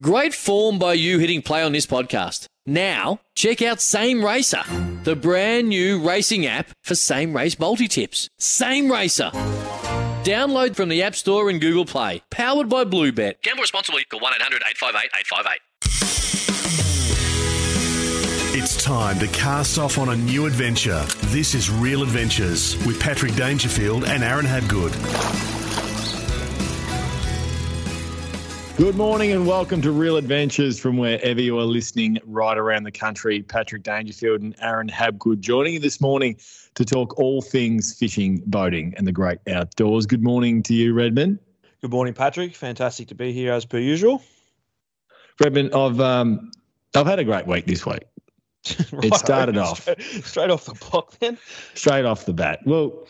Great form by you hitting play on this podcast. Now, check out Same Racer, the brand new racing app for same race multi tips. Same Racer. Download from the App Store and Google Play. Powered by Bluebet. Gamble responsibly. Call 1 800 858 858. It's time to cast off on a new adventure. This is Real Adventures with Patrick Dangerfield and Aaron Habgood. Good morning and welcome to Real Adventures from wherever you are listening right around the country. Patrick Dangerfield and Aaron Habgood joining you this morning to talk all things fishing, boating, and the great outdoors. Good morning to you, Redmond. Good morning, Patrick. Fantastic to be here as per usual. Redmond, I've um, I've had a great week this week. right, It started off straight, straight off the block then. straight off the bat. Well,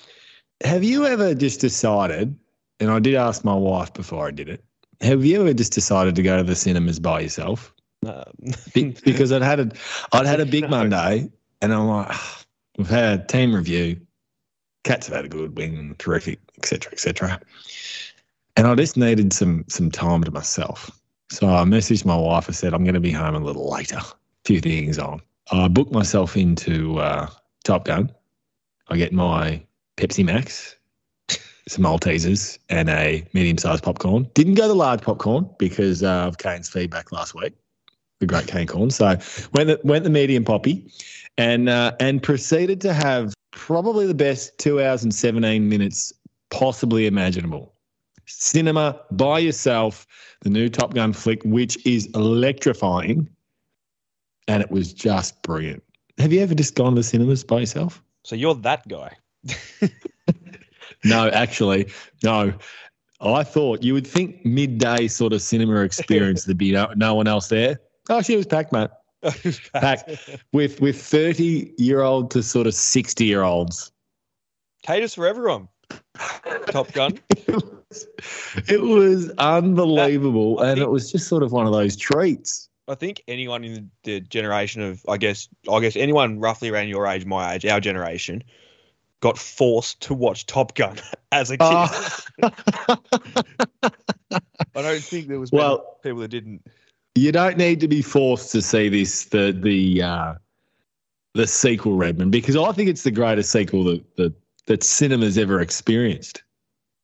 have you ever just decided? And I did ask my wife before I did it. Have you ever just decided to go to the cinemas by yourself? Be- because I'd had a, I'd had a big No. Monday, and I'm like, "Ah, we've had a team review. Cats have had a good win, terrific, etc., etc. And I just needed some some time to myself. So I messaged my wife. I said I'm going to be home a little later. A few things on. I booked myself into uh, Top Gun. I get my Pepsi Max, some Maltesers, and a medium-sized popcorn. Didn't go the large popcorn because uh, of Kane's feedback last week the great cane corn. So went the, went the medium poppy, and uh, and proceeded to have probably the best two hours and seventeen minutes possibly imaginable. Cinema by yourself, the new Top Gun flick, which is electrifying, and it was just brilliant. Have you ever just gone to the cinemas by yourself? so you're that guy. No, actually, no. I thought you would think midday sort of cinema experience there'd be no, no one else there. Oh, she was packed, mate. Packed with with thirty year old to sort of sixty year olds. Caters for everyone. Top Gun. It was unbelievable, I and think- it was just sort of one of those treats. I think anyone in the generation of, I guess, I guess anyone roughly around your age, my age, our generation, got forced to watch Top Gun as a kid. Oh. I don't think there was Well- people that didn't. you don't need to be forced to see this the the uh, the sequel, Redmond, because I think it's the greatest sequel that that, that cinema's ever experienced.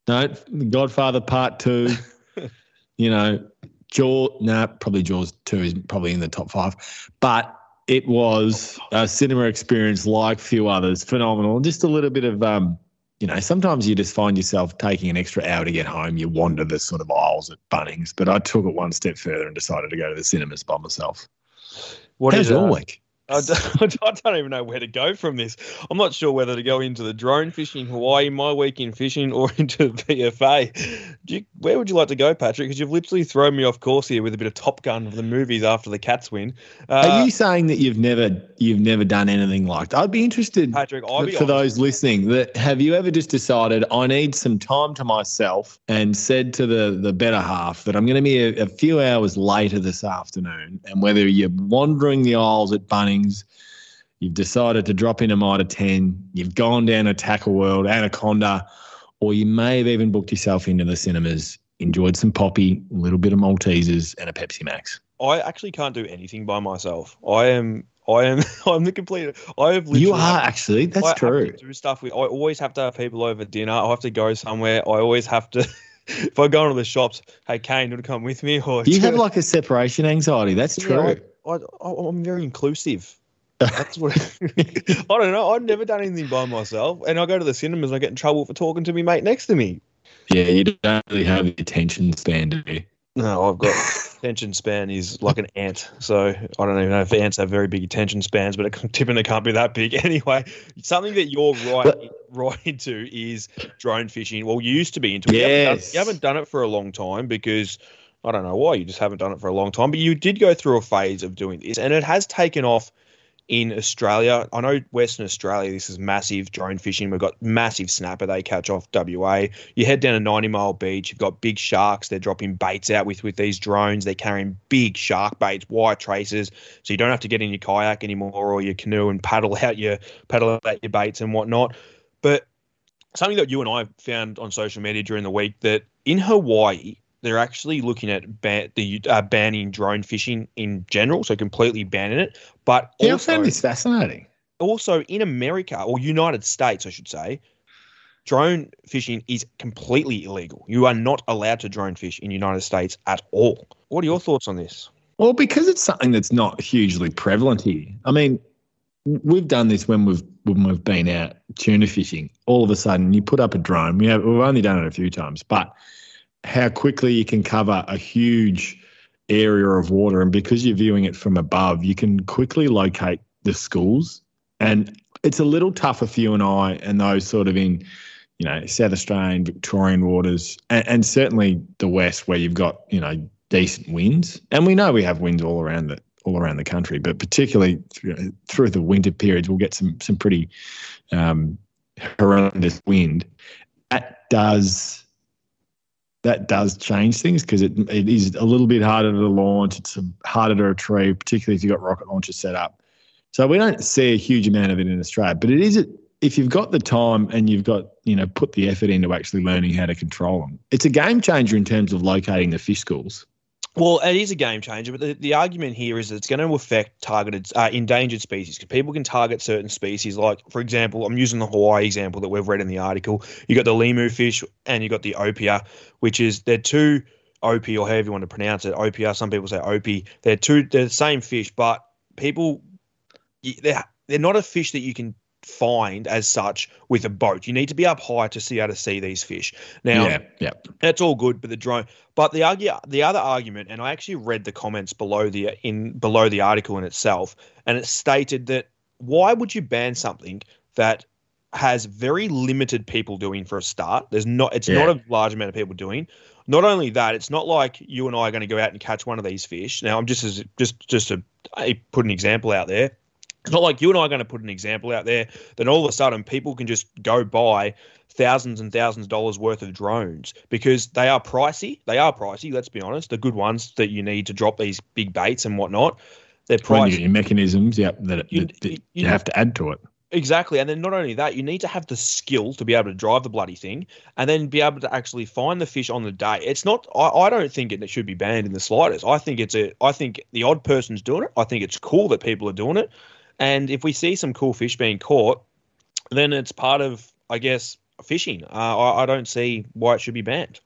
No, Godfather Part Two. you know, Jaw. Nah, probably Jaws Two is probably in the top five, but it was a cinema experience like few others. Phenomenal. And Just a little bit of um, you know, sometimes you just find yourself taking an extra hour to get home. You wander the sort of aisles at Bunnings, but I took it one step further and decided to go to the cinemas by myself. What How's is your uh, week? I don't, I don't even know where to go from this. I'm not sure whether to go into the drone fishing in Hawaii, my week in fishing, or into the PFA. You, where would you like to go, Patrick? Because you've literally thrown me off course here with a bit of Top Gun of the movies after the Cats win. Uh, Are you saying that you've never you've never done anything like that? I'd be interested Patrick, I'll for those listening that have you ever just decided I need some time to myself and said to the the better half that I'm going to be a, a few hours later this afternoon and whether you're wandering the aisles at Bunnings you've decided to drop in a Mitre 10 you've gone down a Tackle World Anaconda or you may have even booked yourself into the cinemas enjoyed some poppy a little bit of Maltesers and a Pepsi Max I actually can't do anything by myself. I am. I am. I'm the complete. I have. you are actually that's I have true to do stuff with. I always have to have people over dinner. I have to go somewhere. I always have to. if I go into the shops, hey Kane, you want come with me? Or You have like a separation anxiety. That's Yeah, true. I, I, I'm very inclusive. That's what I don't know. I've never done anything by myself, and I go to the cinemas. and I get in trouble for talking to me mate next to me. Yeah, you don't really have the attention span, do you? No, I've got attention span is like an ant. So I don't even know if ants have very big attention spans, but it can- typically can't be that big. Anyway, something that you're right right into is drone fishing. Well, you used to be into it. You haven't done- Yes. You haven't done it for a long time because I don't know why you just haven't done it for a long time, but you did go through a phase of doing this, and it has taken off in Australia. I know Western Australia, this is massive drone fishing. We've got massive snapper they catch off WA. You head down a 90 mile beach, you've got big sharks. They're dropping baits out with, with these drones. They're carrying big shark baits, wire traces. So you don't have to get in your kayak anymore or your canoe and paddle out your paddle out your baits and whatnot. But something that you and I found on social media during the week that in Hawaii, they're actually looking at ban- the uh, banning drone fishing in general, so completely banning it. But Yeah, I found this fascinating. also in America or United States, I should say, drone fishing is completely illegal. You are not allowed to drone fish in the United States at all. What are your thoughts on this? Well, because it's something that's not hugely prevalent here. I mean, we've done this when we've when we've been out tuna fishing. All of a sudden, you put up a drone. We have we've only done it a few times, but how quickly you can cover a huge area of water, and because you're viewing it from above, you can quickly locate the schools. And it's a little tougher for you and I, and those sort of in, you know, South Australian, Victorian waters, and, and certainly the west, where you've got you know decent winds, and we know we have winds all around the all around the country, but particularly through, through the winter periods, we'll get some some pretty um, horrendous wind. That does that does change things because it, it is a little bit harder to launch. It's harder to retrieve, particularly if you've got rocket launchers set up. So we don't see a huge amount of it in Australia, but it is if you've got the time and you've got you know put the effort into actually learning how to control them. It's a game changer in terms of locating the fish schools. Well, it is a game changer, but the, the argument here is that it's going to affect targeted uh, endangered species because people can target certain species. Like, for example, I'm using the Hawaii example that we've read in the article. You got the lemur fish and you got the opia, which is they're two opie or however you want to pronounce it. Opia, some people say opie. They're two. They're the same fish, but people they're they're not a fish that you can find as such with a boat. You need to be up high to see how to see these fish. Now, yeah, yeah. that's all good, but the drone. But the argue, the other argument, and I actually read the comments below the in below the article in itself, and it stated that why would you ban something that has very limited people doing for a start? There's not. It's Yeah. not a large amount of people doing. Not only that, it's not like you and I are going to go out and catch one of these fish. Now, I'm just as just just to I put an example out there. It's not like you and I are going to put an example out there that all of a sudden people can just go buy thousands and thousands of dollars worth of drones because they are pricey. They are pricey, let's be honest. The good ones that you need to drop these big baits and whatnot, they're pricey. your mechanisms, yep, that, You- that, that you- you have to add to it. Exactly. And then not only that, you need to have the skill to be able to drive the bloody thing and then be able to actually find the fish on the day. It's not I, I don't think it should be banned in the slightest. I think it's a I think the odd person's doing it. I think it's cool that people are doing it. And if we see some cool fish being caught, then it's part of I guess fishing. Uh, I, I don't see why it should be banned.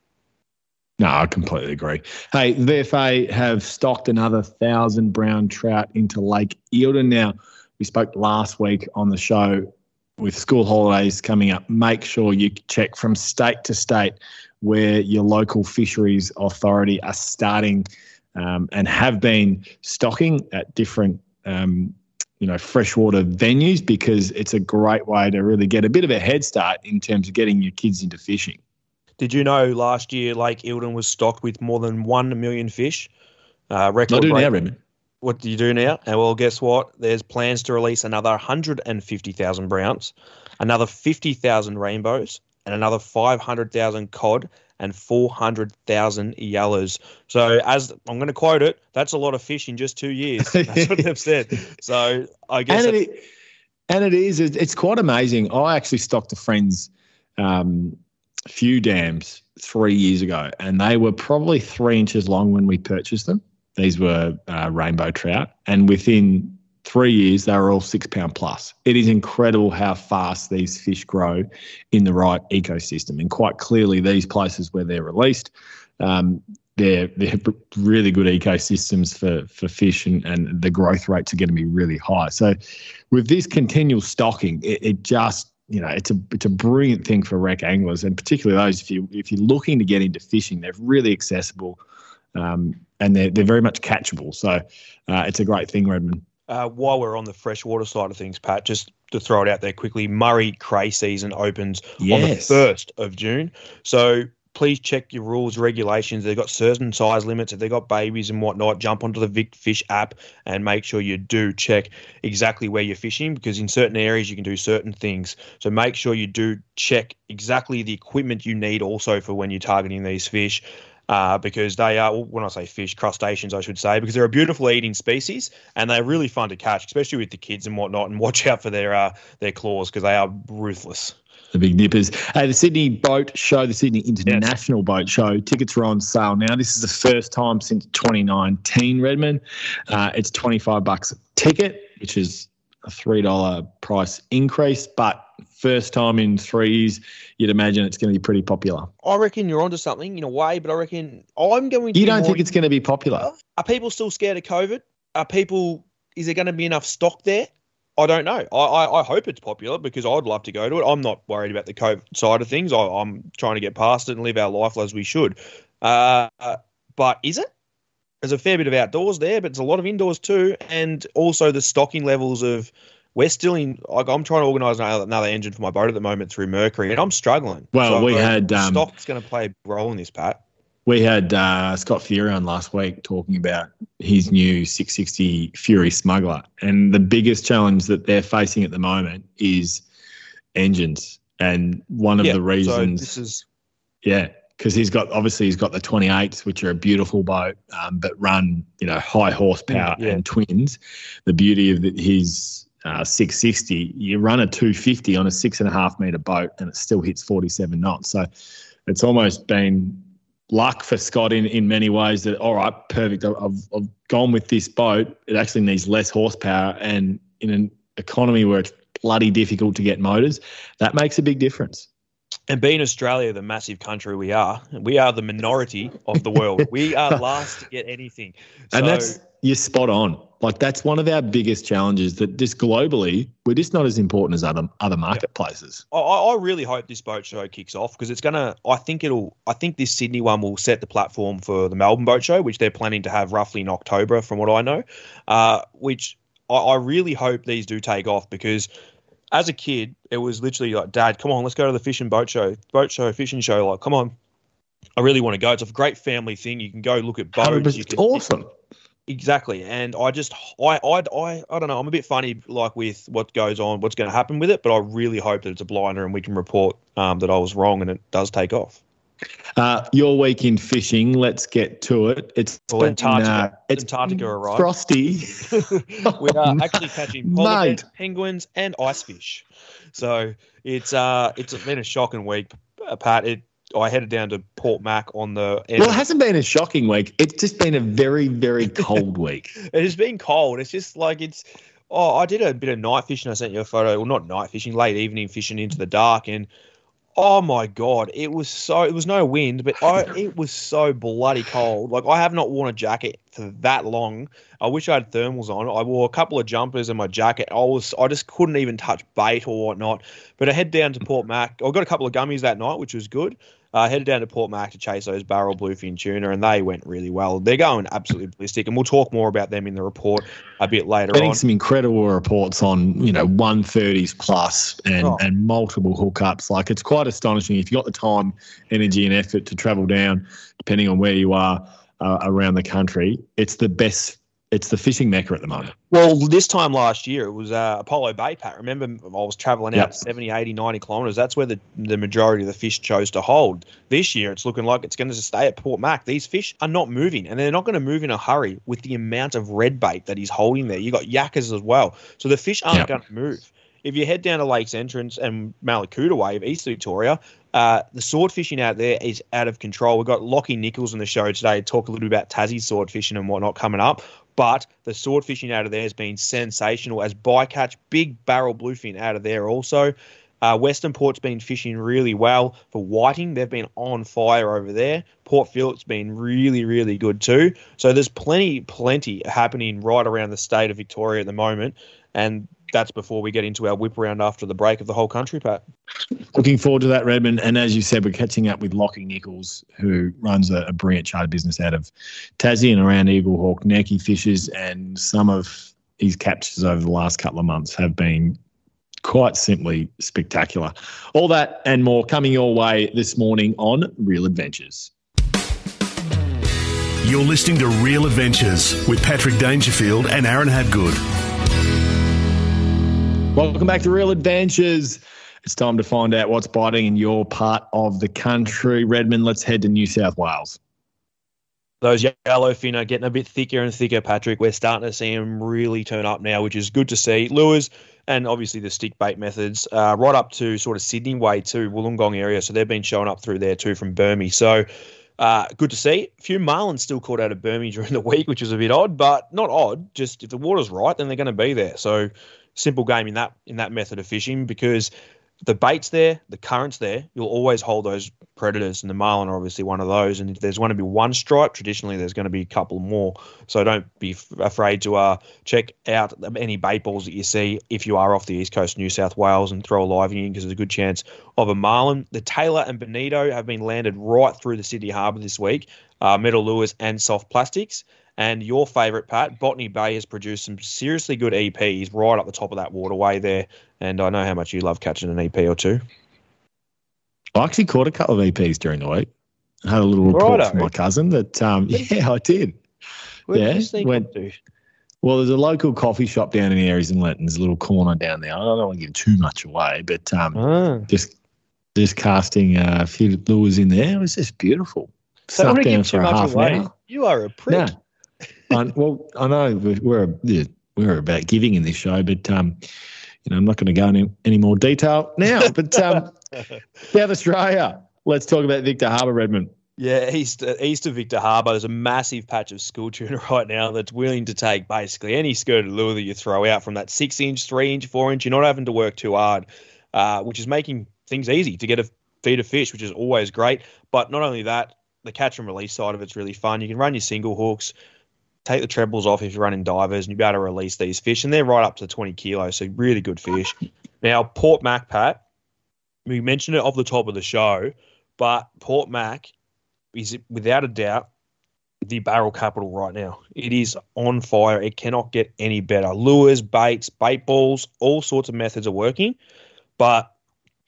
No, I completely agree. Hey, the VFA have stocked another thousand brown trout into Lake Eildon. Now, we spoke last week on the show with school holidays coming up. Make sure you check from state to state where your local fisheries authority are starting um, and have been stocking at different. Um, you know, freshwater venues because it's a great way to really get a bit of a head start in terms of getting your kids into fishing. Did you know last year Lake Eildon was stocked with more than one million fish? Uh, I record do now, Redmond. What do you do now? And well, guess what? There's plans to release another 150,000 browns, another 50,000 rainbows, and another 500,000 cod and 400,000 yellows. So, as I'm going to quote it, that's a lot of fish in just two years. That's what they've said. So, I guess and it, and it is it's quite amazing. I actually stocked a friend's um, few dams three years ago, and they were probably three inches long when we purchased them. These were uh, rainbow trout, and within three years, they were all six pound plus. It is incredible how fast these fish grow in the right ecosystem, and quite clearly, these places where they're released. Um, they're, they're really good ecosystems for, for fish and, and the growth rates are going to be really high. So with this continual stocking, it, it just you know it's a it's a brilliant thing for rec anglers and particularly those if you if you're looking to get into fishing, they're really accessible um, and they're they're very much catchable. So uh, it's a great thing, Redmond. Uh, while we're on the freshwater side of things, Pat, just to throw it out there quickly, Murray Cray season opens on the 1st of June. So please check your rules, regulations. They've got certain size limits. If they've got babies and whatnot, jump onto the Vic Fish app and make sure you do check exactly where you're fishing because in certain areas you can do certain things. So make sure you do check exactly the equipment you need also for when you're targeting these fish. Uh, because they are, well, when I say fish, crustaceans, I should say, because they're a beautiful eating species and they're really fun to catch, especially with the kids and whatnot. And watch out for their uh, their claws because they are ruthless the big nippers. Hey, the Sydney Boat Show, the Sydney International yes. Boat Show, tickets are on sale now. This is the first time since 2019, Redmond. Uh, it's 25 bucks a ticket, which is a $3 price increase, but first time in three years, you'd imagine it's going to be pretty popular. I reckon you're onto something in a way, but I reckon I'm going to. You don't think it's going to be popular? Are people still scared of COVID? Are people? Is there going to be enough stock there? I don't know. I, I, I, hope it's popular because I'd love to go to it. I'm not worried about the COVID side of things. I, am trying to get past it and live our life as we should. Uh, but is it? There's a fair bit of outdoors there, but it's a lot of indoors too. And also the stocking levels of we're still in. Like I'm trying to organise another engine for my boat at the moment through Mercury, and I'm struggling. Well, so we had um, stock's going to play a role in this, Pat we had uh, Scott Fury on last week talking about his new 660 Fury Smuggler, and the biggest challenge that they're facing at the moment is engines. And one of yeah, the reasons, so this is yeah, because he's got obviously he's got the 28s, which are a beautiful boat, um, but run you know high horsepower yeah. and twins. The beauty of the, his uh, 660, you run a 250 on a six and a half meter boat, and it still hits 47 knots. So it's almost been luck for Scott in, in many ways that, all right, perfect. I've, I've gone with this boat. It actually needs less horsepower. And in an economy where it's bloody difficult to get motors, that makes a big difference. And being Australia, the massive country we are, we are the minority of the world. we are last to get anything. So, and that's you're spot on. Like that's one of our biggest challenges. That just globally, we're just not as important as other other marketplaces. I, I really hope this boat show kicks off because it's gonna. I think it'll. I think this Sydney one will set the platform for the Melbourne boat show, which they're planning to have roughly in October, from what I know. Uh, which I, I really hope these do take off because as a kid, it was literally like, Dad, come on, let's go to the fishing boat show, boat show, fishing show. Like, come on, I really want to go. It's a great family thing. You can go look at boats. It's can, awesome. Exactly, and I just I I I I don't know. I'm a bit funny like with what goes on, what's going to happen with it, but I really hope that it's a blinder and we can report um, that I was wrong and it does take off. Uh, your week in fishing, let's get to it. It's well, Antarctica. Uh, it's Antarctica arrived. Frosty. we are actually catching polar bears, penguins, and ice fish. So it's uh it's been a shocking week, Pat. It I headed down to Port Mac on the. Well, it hasn't been a shocking week. It's just been a very, very cold week. it has been cold. It's just like it's. Oh, I did a bit of night fishing. I sent you a photo. Well, not night fishing, late evening fishing into the dark, and oh my god, it was so. It was no wind, but I, it was so bloody cold. Like I have not worn a jacket for that long. I wish I had thermals on. I wore a couple of jumpers and my jacket. I was. I just couldn't even touch bait or whatnot. But I head down to Port Mac. I got a couple of gummies that night, which was good. Uh, headed down to Port Mac to chase those barrel bluefin tuna, and they went really well. They're going absolutely ballistic, and we'll talk more about them in the report a bit later on. Getting on. some incredible reports on you know 130s plus and oh. and multiple hookups. Like it's quite astonishing if you got the time, energy, and effort to travel down, depending on where you are uh, around the country. It's the best it's the fishing mecca at the moment. Well, this time last year, it was uh, Apollo Bay, Pat. Remember, I was traveling yep. out 70, 80, 90 kilometres. That's where the, the majority of the fish chose to hold. This year, it's looking like it's going to stay at Port Mac. These fish are not moving, and they're not going to move in a hurry with the amount of red bait that he's holding there. you got yakkers as well. So the fish aren't yep. going to move. If you head down to Lakes Entrance and Mallacoota Way of East Victoria, uh, the sword fishing out there is out of control. We've got Lockie Nichols on the show today to talk a little bit about Tassie sword fishing and whatnot coming up. But the sword fishing out of there has been sensational as bycatch, big barrel bluefin out of there also. Uh, Western Port's been fishing really well for whiting. They've been on fire over there. Port Phillip's been really, really good too. So there's plenty, plenty happening right around the state of Victoria at the moment. And that's before we get into our whip around after the break of the whole country, Pat. Looking forward to that, Redmond. And as you said, we're catching up with Lockie Nichols, who runs a, a brilliant charter business out of Tassie and around Eaglehawk Neck. He fishes, and some of his captures over the last couple of months have been quite simply spectacular. All that and more coming your way this morning on Real Adventures. You're listening to Real Adventures with Patrick Dangerfield and Aaron Habgood. Welcome back to Real Adventures. It's time to find out what's biting in your part of the country. Redmond, let's head to New South Wales. Those yellowfin are getting a bit thicker and thicker, Patrick. We're starting to see them really turn up now, which is good to see. Lures and obviously the stick bait methods, uh, right up to sort of Sydney way to Wollongong area. So they've been showing up through there too from Burmy. So uh, good to see. A few marlins still caught out of Burmy during the week, which is a bit odd, but not odd. Just if the water's right, then they're going to be there. So simple game in that in that method of fishing because the bait's there, the current's there, you'll always hold those predators, and the marlin are obviously one of those. And if there's going to be one stripe, traditionally there's going to be a couple more. So don't be f- afraid to uh, check out any bait balls that you see if you are off the east coast New South Wales and throw a live in because there's a good chance of a marlin. The tailor and Bonito have been landed right through the Sydney Harbour this week, uh, metal lures and soft plastics. And your favourite, Pat, Botany Bay has produced some seriously good EPs right up the top of that waterway there. And I know how much you love catching an EP or two. I actually caught a couple of EPs during the week. I had a little report Righto. from my cousin that, um, yeah, I did. Where Yeah, did went- to? Well, there's a local coffee shop down in Aireys Inlet. There's a little corner down there. I don't want to give too much away, but um, Ah. just just casting uh, a few lures in there. It was just beautiful. So I'm going to down give for too much an away. hour. You are a prick. No, I, well, I know we- we're yeah, we're about giving in this show, but um, you know, I'm not going to go into any more detail now. But um, South Australia, let's talk about Victor Harbour, Redmond. Yeah, east east of Victor Harbour, there's a massive patch of school tuna right now that's willing to take basically any skirted lure that you throw out from that six inch, three inch, four inch. You're not having to work too hard, uh, which is making things easy to get a feed of fish, which is always great. But not only that, the catch and release side of it's really fun. You can run your single hooks, take the trebles off if you're running divers, and you'll be able to release these fish, and they're right up to 20 kilos, so really good fish. Now, Port Mac, Pat, we mentioned it off the top of the show, but Port Mac is without a doubt the barrel capital right now. It is on fire. It cannot get any better. Lures, baits, bait balls, all sorts of methods are working. But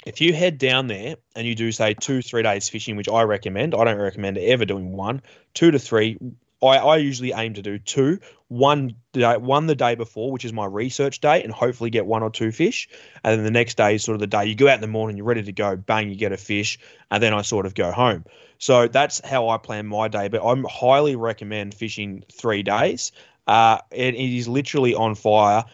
if you head down there and you do say two, three days fishing, which I recommend, I don't recommend ever doing one, two to three. I, I usually aim to do two, one day, one the day before, which is my research day, and hopefully get one or two fish. And then the next day is sort of the day you go out in the morning, you're ready to go, bang, you get a fish, and then I sort of go home. So that's how I plan my day. But I highly recommend fishing three days. Uh, it, it is literally on fire.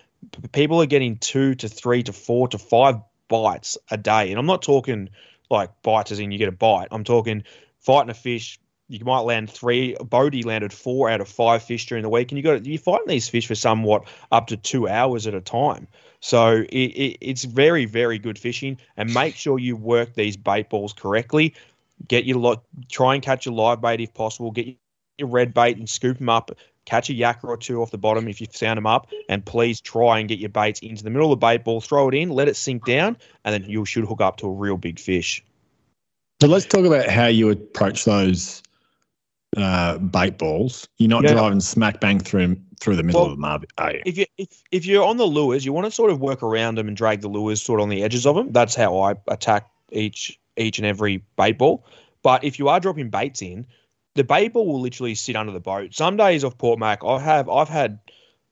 People are getting two to three to four to five bites a day, and I'm not talking like bites as in you get a bite. I'm talking fighting a fish. You might land three. Bodie landed four out of five fish during the week, and you got you're fighting these fish for somewhat up to two hours at a time. So it, it, it's very very good fishing, and make sure you work these bait balls correctly. Get your lot. Try and catch a live bait if possible. Get your red bait and scoop them up. Catch a yakka or two off the bottom if you sound them up, and please try and get your baits into the middle of the bait ball. Throw it in, let it sink down, and then you should hook up to a real big fish. So let's talk about how you approach those uh, bait balls. You're not Yeah. driving smack bang through through the middle Well, of the market, are you? if you if, if you're on the lures, you want to sort of work around them and drag the lures sort of on the edges of them. That's how I attack each each and every bait ball. But if you are dropping baits in, the bait ball will literally sit under the boat. Some days off Port Mac, I have I've had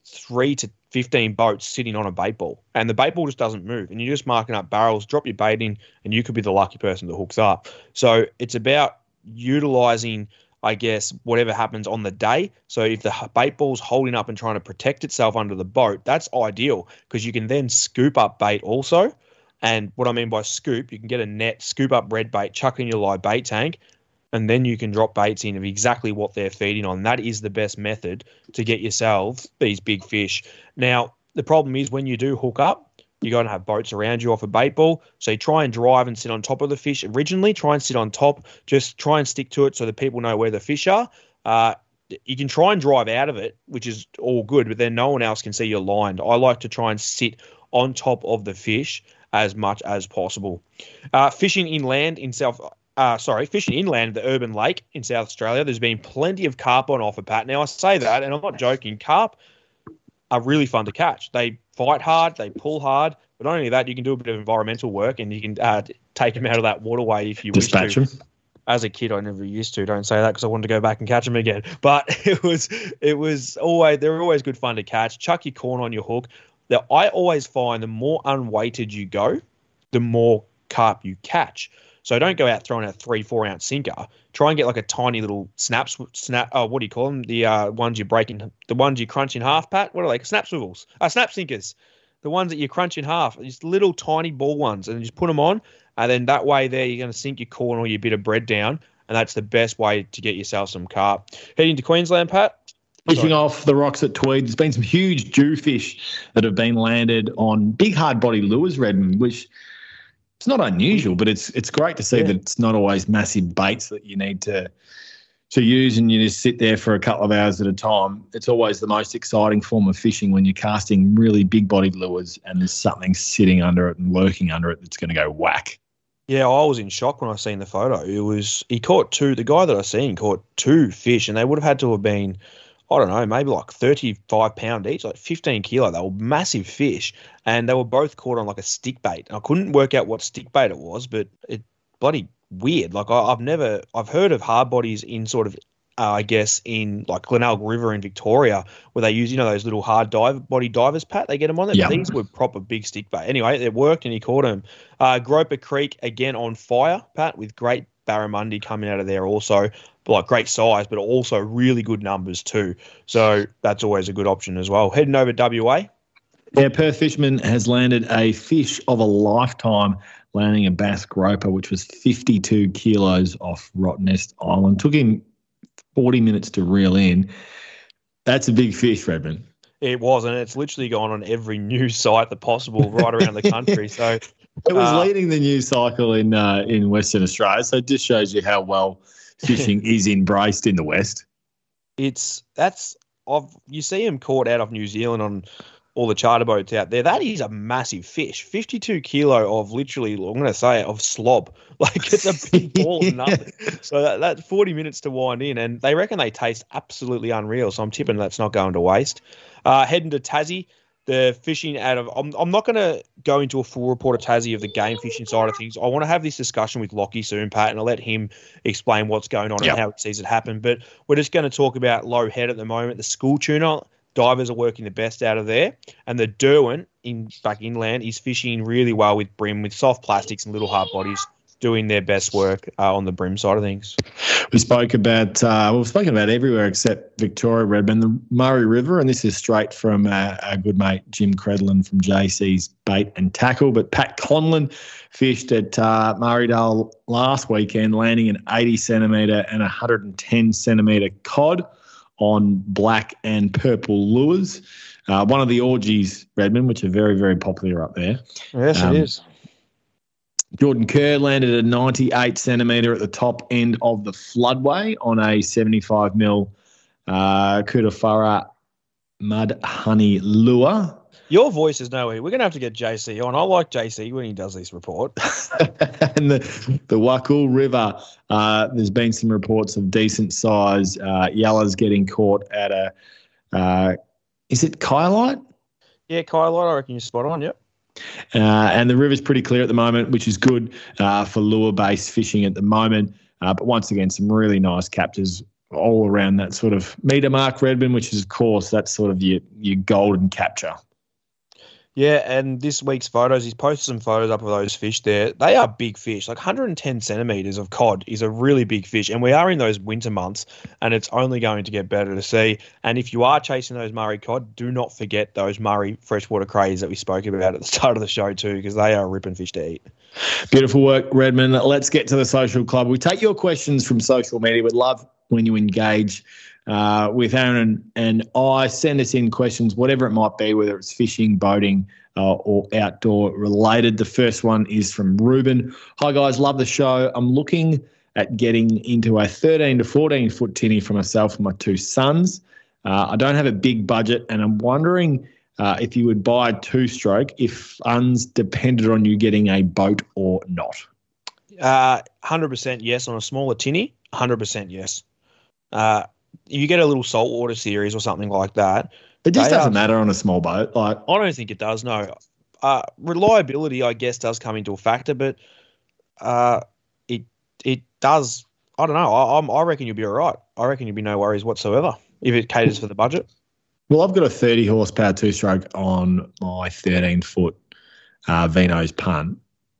three to fifteen boats sitting on a bait ball, and the bait ball just doesn't move, and you're just marking up barrels. Drop your bait in, and you could be the lucky person that hooks up. So it's about utilizing I guess, whatever happens on the day. So if the bait ball's holding up and trying to protect itself under the boat, that's ideal because you can then scoop up bait also. And what I mean by scoop, you can get a net, scoop up red bait, chuck in your live bait tank, and then you can drop baits in of exactly what they're feeding on. That is the best method to get yourself these big fish. Now, the problem is when you do hook up, you're going to have boats around you off a bait ball. So you try and drive and sit on top of the fish. Originally, try and sit on top. Just try and stick to it so that people know where the fish are. Uh, you can try and drive out of it, which is all good, but then no one else can see you're lined. I like to try and sit on top of the fish as much as possible. Uh, fishing inland in South, uh, sorry, fishing inland the urban lake in South Australia. There's been plenty of carp on offer, Pat. Now I say that, and I'm not joking. Carp are really fun to catch. They fight hard, they pull hard, But not only that, you can do a bit of environmental work and you can uh, take them out of that waterway if you Dispatch wish to. them. As a kid, I never used to. Don't say that because I wanted to go back and catch them again. But it was, it was always they're always good fun to catch. Chuck your corn on your hook. Now, I always find the more unweighted you go, the more carp you catch. So don't go out throwing a three, four ounce sinker. Try and get like a tiny little snap, sw- snap. Oh, what do you call them? The uh, ones you break in, the ones you crunch in half, Pat. What are they? Snap swivels. Uh, snap sinkers. The ones that you crunch in half. Just little tiny ball ones, and just put them on, and then that way there you're going to sink your corn or your bit of bread down, and that's the best way to get yourself some carp. Heading to Queensland, Pat. Fishing off the rocks at Tweed, there's been some huge jewfish that have been landed on big hard body lures, Redmond, which it's not unusual, but it's it's great to see Yeah. that it's not always massive baits that you need to to use and you just sit there for a couple of hours at a time. It's always the most exciting form of fishing when you're casting really big bodied lures and there's something sitting under it and lurking under it that's going to go whack. Yeah, I was in shock when I seen the photo. It was he caught two. The guy that I seen caught two fish, and they would have had to have been, I don't know, maybe like thirty-five pound each, like fifteen kilo. They were massive fish, and they were both caught on like a stick bait. I couldn't work out what stick bait it was, but it bloody weird. Like I, I've never, I've heard of hard bodies in sort of. Uh, I guess in like Glenelg River in Victoria, where they use you know those little hard dive body divers, Pat. They get them on there. Yeah. These were proper big stick bait. Anyway, it worked and he caught them. Uh, Groper Creek again on fire, Pat, with great barramundi coming out of there also. Like great size, but also really good numbers too. So that's always a good option as well. Heading over WA. Yeah, Perth Fisherman has landed a fish of a lifetime, landing a bass groper, which was 52 kilos off Rottnest Island. Took him 40 minutes to reel in. That's a big fish, Redmond. It was, and it's literally gone on every news site that possible right around the country. So It was Uh, leading the news cycle in uh, in Western Australia, so it just shows you how well fishing is embraced in the West. it's that's I've you see him caught out of New Zealand on all the charter boats out there. That is a massive fish, fifty-two kilo of literally. I'm going to say it, of slob. Like it's a big ball of nothing. So that, that's forty minutes to wind in, and they reckon they taste absolutely unreal. So I'm tipping that's not going to waste. Uh, heading to Tassie. The fishing out of I'm, I'm not going to go into a full report of Tassie of the game fishing side of things. I want to have this discussion with Lockie soon, Pat, and I'll let him explain what's going on Yep. and how he sees it happen. But we're just going to talk about low head at the moment. The school tuna divers are working the best out of there, and the Derwent in back inland is fishing really well with bream, with soft plastics and little hard bodies, doing their best work uh, on the bream side of things. We spoke about uh, we've spoken about everywhere except Victoria, Redmond, the Murray River, and this is straight from uh, our good mate Jim Credlin from JC's Bait and Tackle. But Pat Conlon fished at uh, Murraydale last weekend, landing an 80 centimetre and 110 centimetre cod on black and purple lures. Uh, one of the Oar-Gees, Redmond, which are very, very popular up there. Yes, Um, it is. Jordan Kerr landed a 98 centimetre at the top end of the floodway on a 75 mil uh, Kudafara mud honey lure. Your voice is nowhere. We're going to have to get JC on. I like JC when he does this report. and the, the Wakool River, uh, there's been some reports of decent size uh, yellows getting caught at a, uh, is it Kyalite? Yeah, Kyle, I reckon you're spot on. Yep. Uh, and the river's pretty clear at the moment, which is good uh, for lure based fishing at the moment. Uh, but once again, some really nice captures all around that sort of meter mark, Redmond, which is, of course, that's sort of your, your golden capture. Yeah, and this week's photos, he's posted some photos up of those fish there. They are big fish. Like 110 centimeters of cod is a really big fish. And we are in those winter months, and it's only going to get better to see. And if you are chasing those Murray cod, do not forget those Murray freshwater crays that we spoke about at the start of the show, too, because they are ripping fish to eat. Beautiful work, Redmond. Let's get to the social club. We take your questions from social media. We'd love when you engage uh, with Aaron and I. Send us in questions, whatever it might be, whether it's fishing, boating, uh, or outdoor related. The first one is from Ruben. Hi, guys. Love the show. I'm looking at getting into a 13 to 14 foot tinny for myself and my two sons. Uh, I don't have a big budget, and I'm wondering uh, if you would buy a two stroke if funds depended on you getting a boat or not. Uh, 100% yes on a smaller tinny. 100% yes. Uh, you get a little saltwater series or something like that, It just doesn't are- matter on a small boat. Like, I don't think it does. No, uh, reliability, I guess, does come into a factor, but uh, it it does. I don't know. I, I'm, I reckon you'll be all right. I reckon you'll be no worries whatsoever if it caters for the budget. Well, I've got a 30 horsepower two stroke on my 13 foot uh, Vino's punt.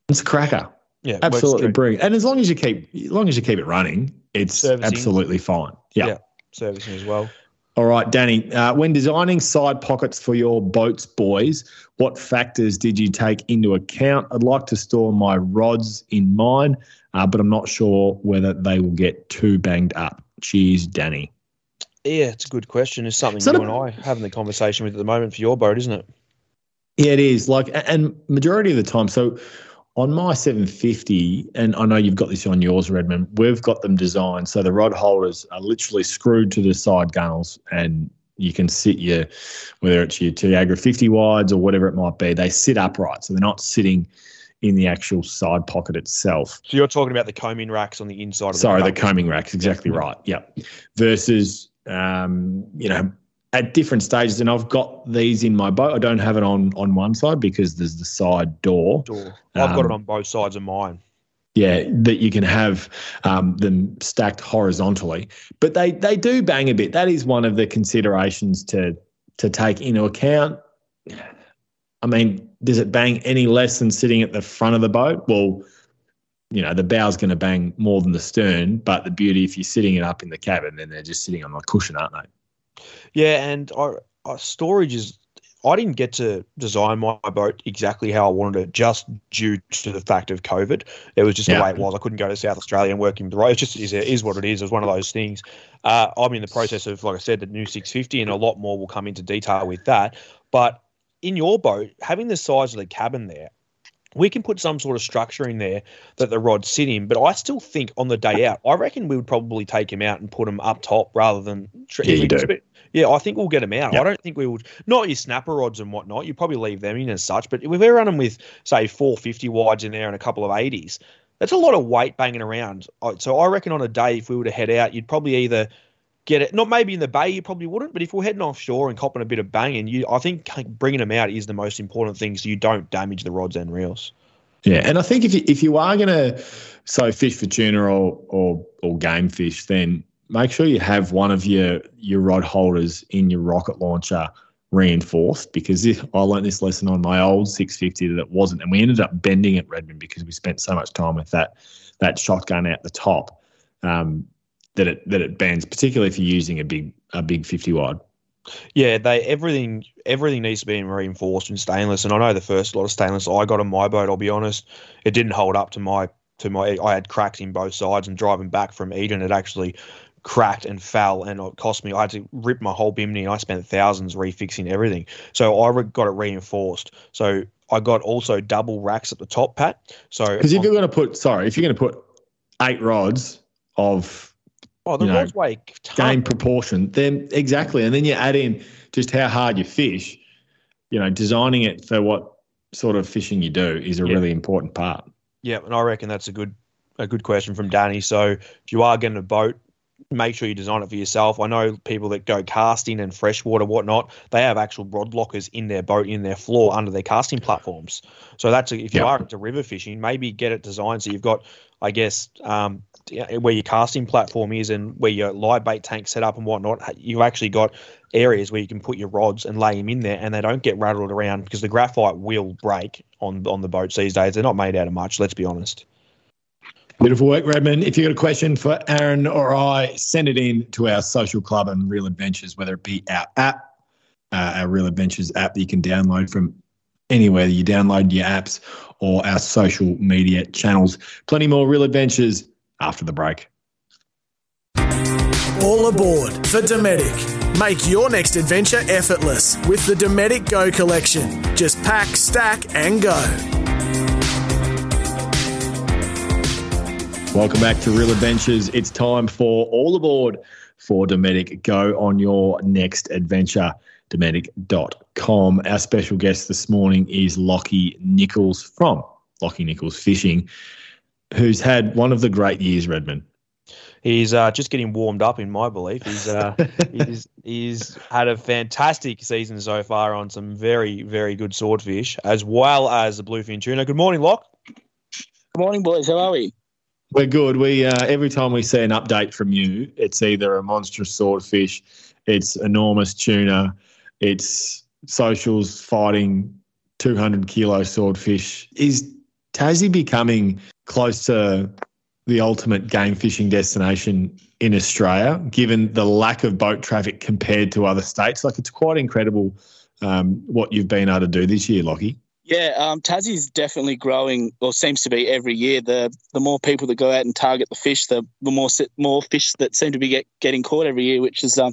It's a cracker. Yeah, Absolutely brilliant. And as long as you keep, as long as you keep it running, it's Servicing. absolutely fine. Yeah. Yeah. Servicing as well. All right, Danny. Uh, when designing side pockets for your boats, boys, what factors did you take into account? I'd like to store my rods in mine, uh, but I'm not sure whether they will get too banged up. Cheers, Danny. Yeah, it's a good question. It's something So you the- and I having the conversation with at the moment for your boat, isn't it? Yeah, it is. Like, and majority of the time, so on my 750, and I know you've got this on yours, Redmond, we've got them designed so the rod holders are literally screwed to the side gunnels and you can sit your, whether it's your Tiagra 50 wides or whatever it might be, they sit upright. So they're not sitting in the actual side pocket itself. So you're talking about the coaming racks on the inside of Sorry, the the coaming racks, exactly right. Yep. Versus, um, you know, at different stages, and I've got these in my boat. I don't have it on on one side because there's the side door. door. I've got Um, it on both sides of mine. Yeah, that you can have um, them stacked horizontally, but they they do bang a bit. That is one of the considerations to to take into account. I mean, does it bang any less than sitting at the front of the boat? Well, you know, the bow's going to bang more than the stern, but the beauty if you're sitting it up in the cabin, then they're just sitting on the cushion, aren't they? Yeah, and I, I, storage is. I didn't get to design my boat exactly how I wanted it, just due to the fact of COVID. It was just Yeah. the way it was. I couldn't go to South Australia and work in the road. It just is, is what it is. It was one of those things. Uh, I'm in the process of, like I said, the new 650, and a lot more will come into detail with that. But in your boat, having the size of the cabin there, we can put some sort of structure in there that the rods sit in. But I still think on the day out, I reckon we would probably take him out and put him up top rather than. Yeah, you do. Yeah, I think we'll get him out. Yep. I don't think we would. Not your snapper rods and whatnot. You probably leave them in as such. But if we're running with say 450 wides in there and a couple of 80s, that's a lot of weight banging around. So I reckon on a day, if we were to head out, you'd probably either get it. Not maybe in the bay, you probably wouldn't. But if we're heading offshore and copping a bit of banging, you, I think bringing them out is the most important thing, so you don't damage the rods and reels. Yeah, and I think if you, if you are going to so fish for tuna or, or or game fish, then make sure you have one of your your rod holders in your rocket launcher reinforced because if, I learned this lesson on my old 650 that it wasn't, and we ended up bending at Redmond because we spent so much time with that that shotgun out the top um, that it that it bends, particularly if you're using a big a big 50 wide. Yeah, they everything everything needs to be reinforced in stainless. And I know the first lot of stainless I got on my boat, I'll be honest, it didn't hold up to my to my I had cracks in both sides and driving back from Eden it actually cracked and fell and it cost me I had to rip my whole bimini and I spent thousands refixing everything. So I re- got it reinforced. So I got also double racks at the top, Pat. So Because if you're going to put sorry, if you're going to put eight rods of oh, the know, rods weigh game proportion, then exactly. And then you add in just how hard you fish, you know, designing it for what sort of fishing you do is a Yeah. really important part. Yeah, and I reckon that's a good a good question from Danny. So if you are getting a boat, make sure you design it for yourself. I know people that go casting and freshwater whatnot, they have actual rod lockers in their boat, in their floor, under their casting platforms. So that's a, if you Yeah. are into river fishing, maybe get it designed so you've got, I guess, um, where your casting platform is and where your live bait tank set up and whatnot. You've actually got areas where you can put your rods and lay them in there, and they don't get rattled around because the graphite will break on on the boats these days. They're not made out of much. Let's be honest. Beautiful work, Redmond. If you've got a question for Aaron or I, send it in to our social club and Real Adventures, whether it be our app, uh, our Real Adventures app that you can download from anywhere that you download your apps or our social media channels. Plenty more Real Adventures after the break. All aboard for Dometic. Make your next adventure effortless with the Dometic Go collection. Just pack, stack, and go. Welcome back to Real Adventures. It's time for all aboard for Dometic. Go on your next adventure, Dometic.com. Our special guest this morning is Lockie Nichols from Lockie Nichols Fishing, who's had one of the great years, Redmond. He's uh, just getting warmed up, in my belief. He's, uh, he's he's had a fantastic season so far on some very very good swordfish, as well as the bluefin tuna. Good morning, Lock. Good morning, boys. How are we? We're good. We uh, every time we see an update from you, it's either a monstrous swordfish, it's enormous tuna, it's socials fighting 200 kilo swordfish. Is Tassie becoming close to the ultimate game fishing destination in Australia, given the lack of boat traffic compared to other states? Like it's quite incredible um, what you've been able to do this year, Lockie. Yeah, um, Tassie's definitely growing, or seems to be every year. The the more people that go out and target the fish, the, the more more fish that seem to be get, getting caught every year, which is um,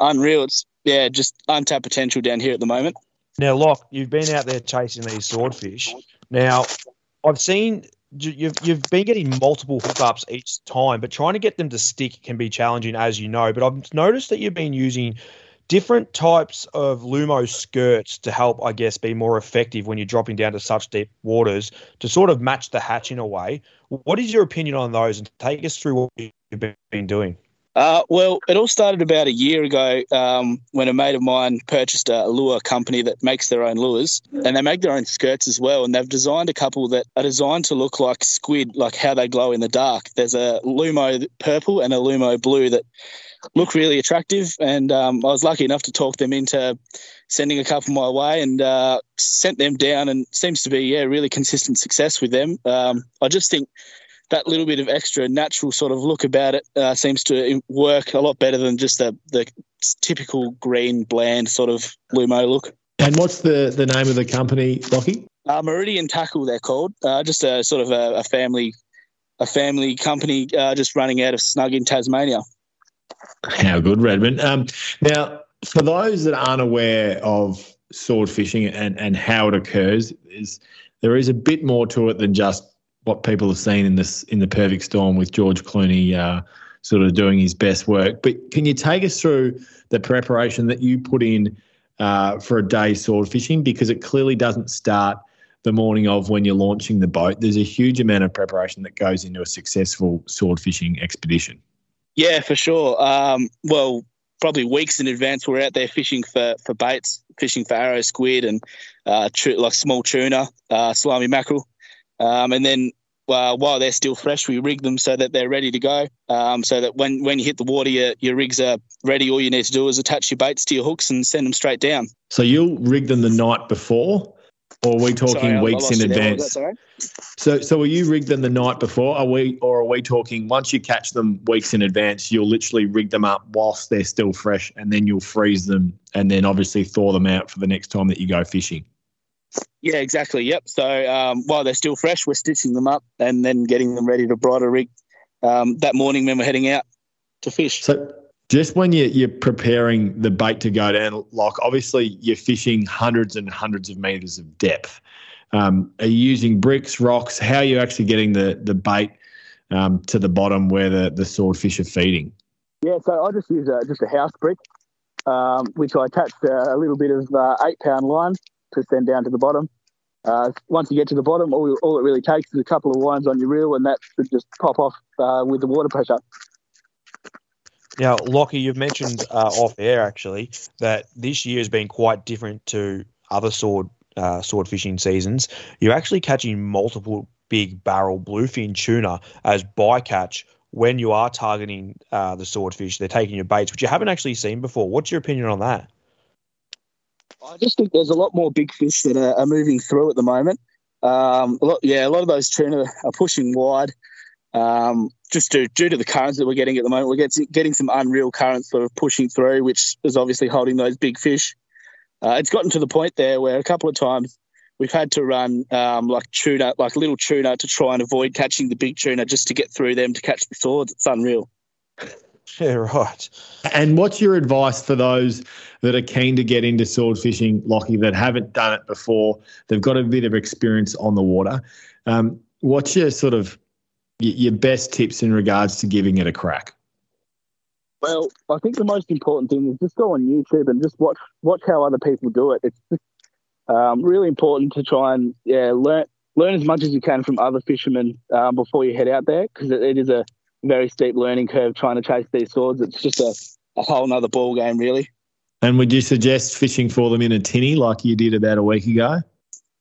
unreal. It's yeah, just untapped potential down here at the moment. Now, Lock, you've been out there chasing these swordfish. Now, I've seen you've you've been getting multiple hookups each time, but trying to get them to stick can be challenging, as you know. But I've noticed that you've been using different types of Lumo skirts to help, I guess, be more effective when you're dropping down to such deep waters to sort of match the hatch in a way. What is your opinion on those? And take us through what you've been doing. Uh, well, it all started about a year ago um, when a mate of mine purchased a lure company that makes their own lures, and they make their own skirts as well. And they've designed a couple that are designed to look like squid, like how they glow in the dark. There's a Lumo purple and a Lumo blue that look really attractive. And um, I was lucky enough to talk them into sending a couple my way and uh, sent them down. And seems to be yeah really consistent success with them. Um, I just think that little bit of extra natural sort of look about it uh, seems to work a lot better than just the the typical green bland sort of Lumo look. And what's the the name of the company, Lockie? Uh, Meridian Tackle, they're called. Uh, just a sort of a, a family a family company uh, just running out of Snug in Tasmania. How good, Redmond. Um, now, for those that aren't aware of sword fishing and, and how it occurs, is there is a bit more to it than just what people have seen in this in the perfect storm with George Clooney uh, sort of doing his best work. But can you take us through the preparation that you put in uh, for a day sword fishing? Because it clearly doesn't start the morning of when you're launching the boat. There's a huge amount of preparation that goes into a successful sword fishing expedition. Yeah, for sure. Um, well, probably weeks in advance, we're out there fishing for, for baits, fishing for arrow squid and uh, tr- like small tuna, uh, slimy mackerel. Um, and then uh, while they're still fresh, we rig them so that they're ready to go. Um, so that when, when you hit the water, your, your rigs are ready. All you need to do is attach your baits to your hooks and send them straight down. So you'll rig them the night before? Or are we talking sorry, weeks in advance? so, so are you rigged them the night before? Are we, or are we talking once you catch them weeks in advance, you'll literally rig them up whilst they're still fresh, and then you'll freeze them, and then obviously thaw them out for the next time that you go fishing. Yeah, exactly. Yep. So um, while they're still fresh, we're stitching them up and then getting them ready to bridle rig um, that morning when we're heading out to fish. So just when you're, you're preparing the bait to go down, like obviously you're fishing hundreds and hundreds of meters of depth. Um, are you using bricks, rocks? How are you actually getting the the bait um, to the bottom where the, the swordfish are feeding? Yeah, so I just use a, just a house brick, um, which I attached a, a little bit of uh, eight pound line to send down to the bottom. Uh, once you get to the bottom, all, all it really takes is a couple of winds on your reel, and that should just pop off uh, with the water pressure. Now, Lockie, you've mentioned uh, off air actually that this year has been quite different to other sword uh, sword fishing seasons. You're actually catching multiple big barrel bluefin tuna as bycatch when you are targeting uh, the swordfish. They're taking your baits, which you haven't actually seen before. What's your opinion on that? I just think there's a lot more big fish that are, are moving through at the moment. Um, a lot, yeah, a lot of those tuna are pushing wide. Um, just due, due to the currents that we're getting at the moment, we're getting, getting some unreal currents sort of pushing through, which is obviously holding those big fish. Uh, it's gotten to the point there where a couple of times we've had to run um, like tuna, like little tuna, to try and avoid catching the big tuna just to get through them to catch the swords. It's unreal. Yeah, right. And what's your advice for those that are keen to get into sword fishing, Lockie, that haven't done it before? They've got a bit of experience on the water. Um, what's your sort of your best tips in regards to giving it a crack? Well, I think the most important thing is just go on YouTube and just watch watch how other people do it. It's just, um, really important to try and yeah learn learn as much as you can from other fishermen um, before you head out there because it, it is a very steep learning curve trying to chase these swords. It's just a, a whole nother ball game, really. And would you suggest fishing for them in a tinny like you did about a week ago?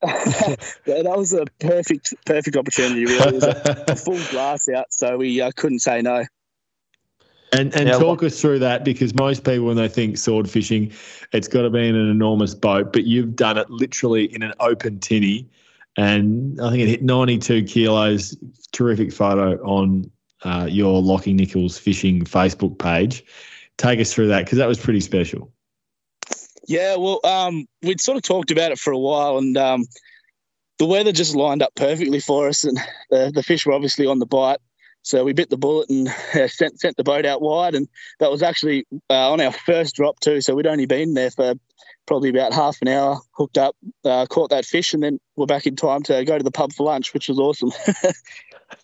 yeah, that was a perfect, perfect opportunity. Really, it was a, a full glass out, so we uh, couldn't say no. And and Yeah, talk us through that because most people when they think sword fishing, it's got to be in an enormous boat, but you've done it literally in an open tinny, and I think it hit ninety two kilos. Terrific photo on uh, your Lockie Nichols fishing Facebook page. Take us through that because that was pretty special. Yeah, well, um, we'd sort of talked about it for a while, and um, the weather just lined up perfectly for us, and the, the fish were obviously on the bite. So we bit the bullet and uh, sent sent the boat out wide, and that was actually uh, on our first drop too. So we'd only been there for probably about half an hour, hooked up, uh, caught that fish, and then we're back in time to go to the pub for lunch, which was awesome.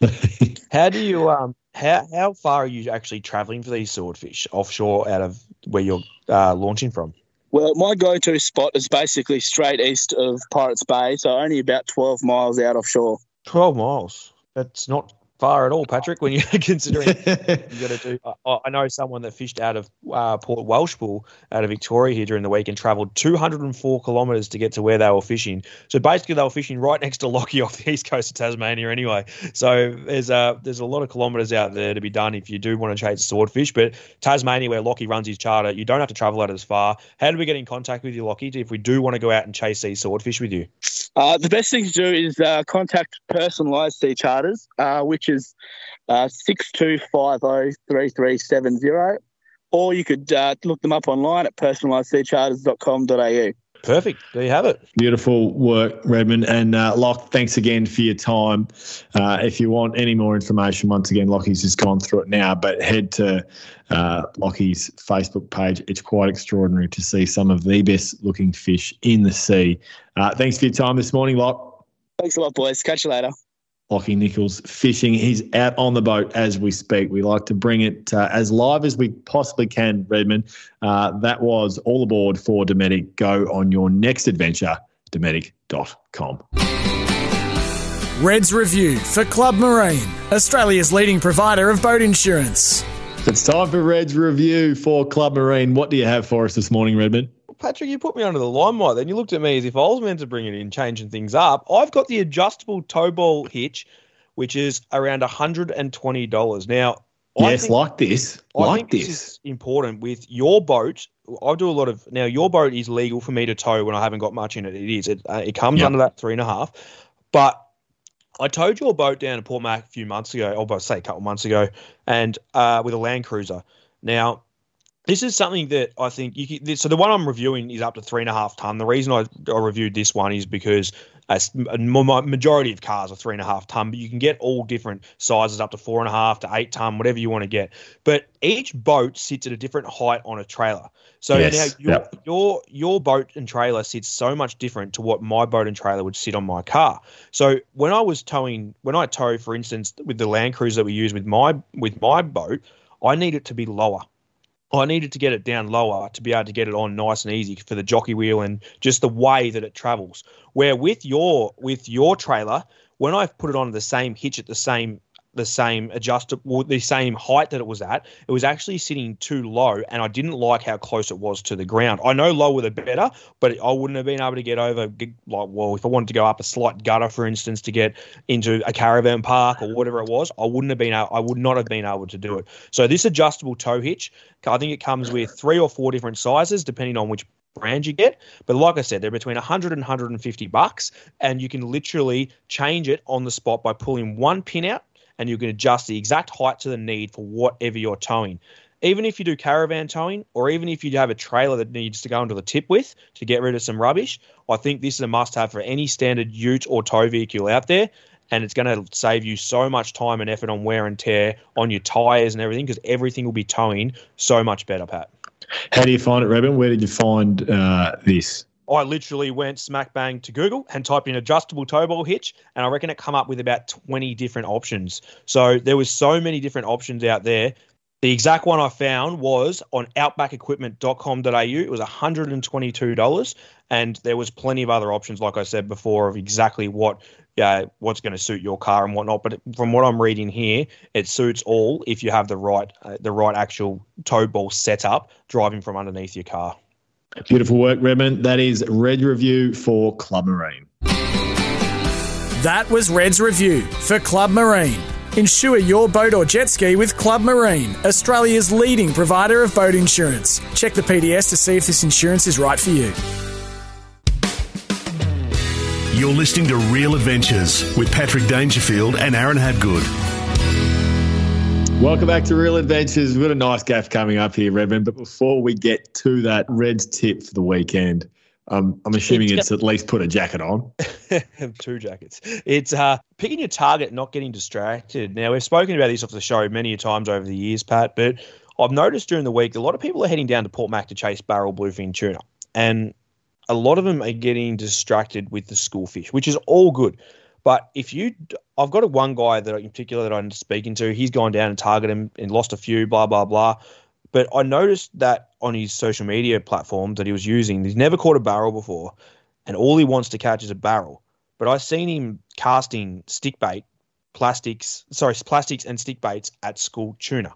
How do you um how how far are you actually travelling for these swordfish offshore out of where you're uh, launching from? well, my go-to spot is basically straight east of Pirates Bay, so only about twelve miles out offshore. Twelve miles. That's not far at all, Patrick. When you're considering you got to do. I, I know someone that fished out of uh, Port Welshpool out of Victoria here during the week and travelled 204 kilometres to get to where they were fishing. So basically, they were fishing right next to Lockie off the east coast of Tasmania, anyway. So there's a there's a lot of kilometres out there to be done if you do want to chase swordfish. But Tasmania, where Lockie runs his charter, you don't have to travel out as far. How do we get in contact with you, Lockie, if we do want to go out and chase these swordfish with you? Uh, the best thing to do is uh, contact Personalised Sea Charters, uh, which is uh, 62503370, or you could uh, look them up online at personalisedseacharters.com.au. Perfect. There you have it. Beautiful work, Redmond. And uh, Lock, thanks again for your time. Uh, if you want any more information, once again, Lockie's just gone through it now, but head to uh, Lockie's Facebook page. It's quite extraordinary to see some of the best looking fish in the sea. Uh, thanks for your time this morning, Lock. Thanks a lot, boys. Catch you later. Lockie Nichols fishing. He's out on the boat as we speak. We like to bring it uh, as live as we possibly can, Redmond. Uh, that was all aboard for Dometic. Go on your next adventure, dometic.com. Reds Review for Club Marine, Australia's leading provider of boat insurance. It's time for Red's review for Club Marine. What do you have for us this morning, Redmond? Patrick, you put me under the limelight. Then you looked at me as if I was meant to bring it in, changing things up. I've got the adjustable tow ball hitch, which is around $120. Now, I yes, think- like this. I like think this. this is important with your boat. I do a lot of now. Your boat is legal for me to tow when I haven't got much in it. It is. It, uh, it comes Yep. under that three and a half. But I towed your boat down to Port Mac a few months ago, or about say a couple months ago, and uh, with a Land Cruiser. Now, this is something that I think you can, so the one I'm reviewing is up to three and a half ton. The reason I, I reviewed this one is because a a majority of cars are three and a half ton, but you can get all different sizes up to four and a half to eight ton, whatever you want to get. But each boat sits at a different height on a trailer. So Yes, now your, yep. your your boat and trailer sits so much different to what my boat and trailer would sit on my car. So when I was towing, when I tow, for instance, with the Land Cruiser that we use with my with my boat, I need it to be lower. I needed to get it down lower to be able to get it on nice and easy for the jockey wheel and just the way that it travels. Where with your with your trailer, when I've put it on the same hitch at the same the same adjustable the same height that it was at, it was actually sitting too low and I didn't like how close it was to the ground. I know lower the better, but I wouldn't have been able to get over like well if I wanted to go up a slight gutter for instance to get into a caravan park or whatever it was, I wouldn't have been I would not have been able to do it. So this adjustable tow hitch, I think it comes with three or four different sizes depending on which brand you get. But like I said, they're between 100 and 150 bucks, and you can literally change it on the spot by pulling one pin out, and you can adjust the exact height to the need for whatever you're towing. Even if you do caravan towing, or even if you have a trailer that needs to go into the tip with to get rid of some rubbish, I think this is a must-have for any standard ute or tow vehicle out there. And it's going to save you so much time and effort on wear and tear on your tires and everything because everything will be towing so much better, Pat. How do you find it, Redmond? Where did you find uh, this? I literally went smack bang to Google and typed in adjustable tow ball hitch, and I reckon it come up with about 20 different options. So there was so many different options out there. The exact one I found was on outbackequipment.com.au. It was $122, and there was plenty of other options, like I said before, of exactly what yeah, what's going to suit your car and whatnot. But from what I'm reading here, it suits all if you have the right uh, the right actual tow ball set up driving from underneath your car. Beautiful work, Redmond. That is Red Review for Club Marine. That was Red's review for Club Marine. Insure your boat or jet ski with Club Marine, Australia's leading provider of boat insurance. Check the PDS to see if this insurance is right for you. You're listening to Real Adventures with Patrick Dangerfield and Aaron Hadgood. Welcome back to Real Adventures. We've got a nice gaff coming up here, Redmond. But before we get to that, Red's tip for the weekend. Um, I'm assuming it's at least put a jacket on. Two jackets. It's uh, picking your target, not getting distracted. Now, we've spoken about this off the show many times over the years, Pat, but I've noticed during the week a lot of people are heading down to Port Mac to chase barrel bluefin tuna. And a lot of them are getting distracted with the school fish, which is all good. But if you, I've got a one guy that in particular that I'm speaking to. He's gone down and targeted him and lost a few, blah blah blah. But I noticed that on his social media platforms that he was using, he's never caught a barrel before, and all he wants to catch is a barrel. But I've seen him casting stick bait, plastics, sorry, plastics and stick baits at school tuna.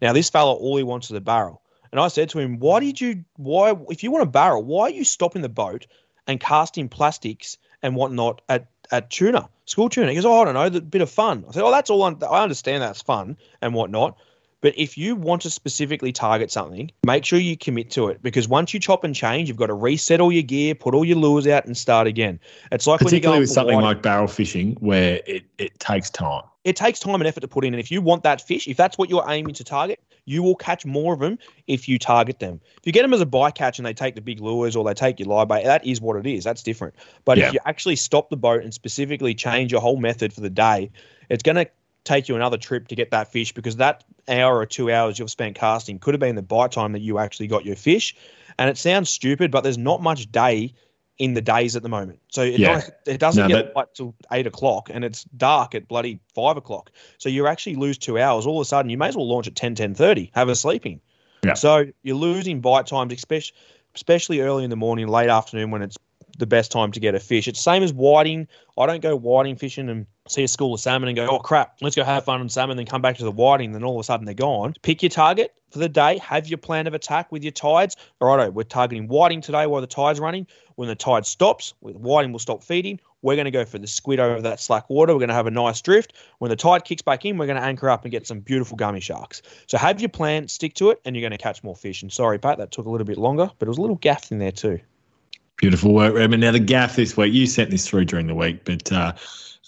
Now this fella, all he wants is a barrel. And I said to him, "Why did you? Why, if you want a barrel, why are you stopping the boat and casting plastics and whatnot at at tuna, school tuna?" He goes, "Oh, I don't know, the bit of fun." I said, "Oh, that's all. I understand that's fun and whatnot." But if you want to specifically target something, make sure you commit to it because once you chop and change, you've got to reset all your gear, put all your lures out, and start again. It's like particularly with something like barrel fishing where it, it takes time. It takes time and effort to put in, and if you want that fish, if that's what you're aiming to target, you will catch more of them if you target them. If you get them as a bycatch and they take the big lures or they take your live bait, that is what it is. That's different. But yeah. if you actually stop the boat and specifically change your whole method for the day, it's going to take you another trip to get that fish because that hour or two hours you've spent casting could have been the bite time that you actually got your fish. And it sounds stupid, but there's not much day in the days at the moment. So it, yeah. not, it doesn't no, get light till eight o'clock and it's dark at bloody five o'clock. So you actually lose two hours. All of a sudden, you may as well launch at 10, 10 30, have a sleeping. Yeah. So you're losing bite times, especially, especially early in the morning, late afternoon when it's the best time to get a fish. It's same as whiting. I don't go whiting fishing and see a school of salmon and go, oh crap, let's go have fun on salmon, then come back to the whiting, then all of a sudden they're gone. Pick your target for the day, have your plan of attack with your tides. All right, we're targeting whiting today while the tide's running. When the tide stops, with whiting will stop feeding. We're going to go for the squid over that slack water. We're going to have a nice drift. When the tide kicks back in, we're going to anchor up and get some beautiful gummy sharks. So have your plan, stick to it, and you're going to catch more fish. And sorry, Pat, that took a little bit longer, but it was a little gaff in there too. Beautiful work, Redmond. Now the gaff this week, you sent this through during the week, but uh,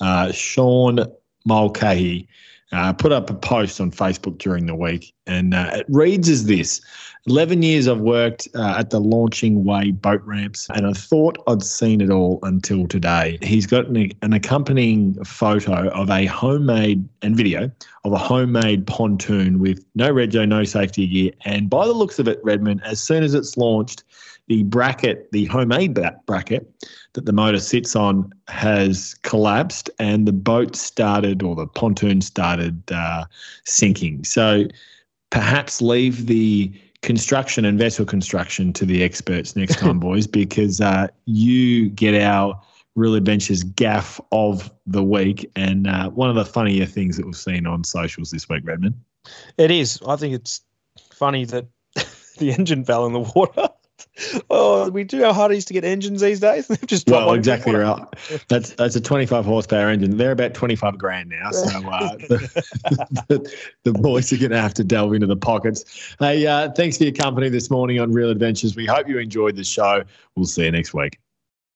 uh, Sean Mulcahy uh, put up a post on Facebook during the week, and uh, it reads as this 11 years I've worked uh, at the Launching Way boat ramps, and I thought I'd seen it all until today. He's got an, an accompanying photo of a homemade and video of a homemade pontoon with no rego, no safety gear. And by the looks of it, Redmond, as soon as it's launched, the bracket, the homemade bracket that the motor sits on, has collapsed and the boat started or the pontoon started uh, sinking. So perhaps leave the construction and vessel construction to the experts next time, boys, because uh, you get our Real Adventures gaff of the week and uh, one of the funnier things that we've seen on socials this week, Redmond. It is. I think it's funny that the engine fell in the water oh, we do how hard it is to get engines these days. They've just well, exactly right. That's that's a 25 horsepower engine. They're about 25 grand now. So uh, the, the, the, boys are going to have to delve into the pockets. Hey, uh, thanks for your company this morning on Real Adventures. We hope you enjoyed the show. We'll see you next week.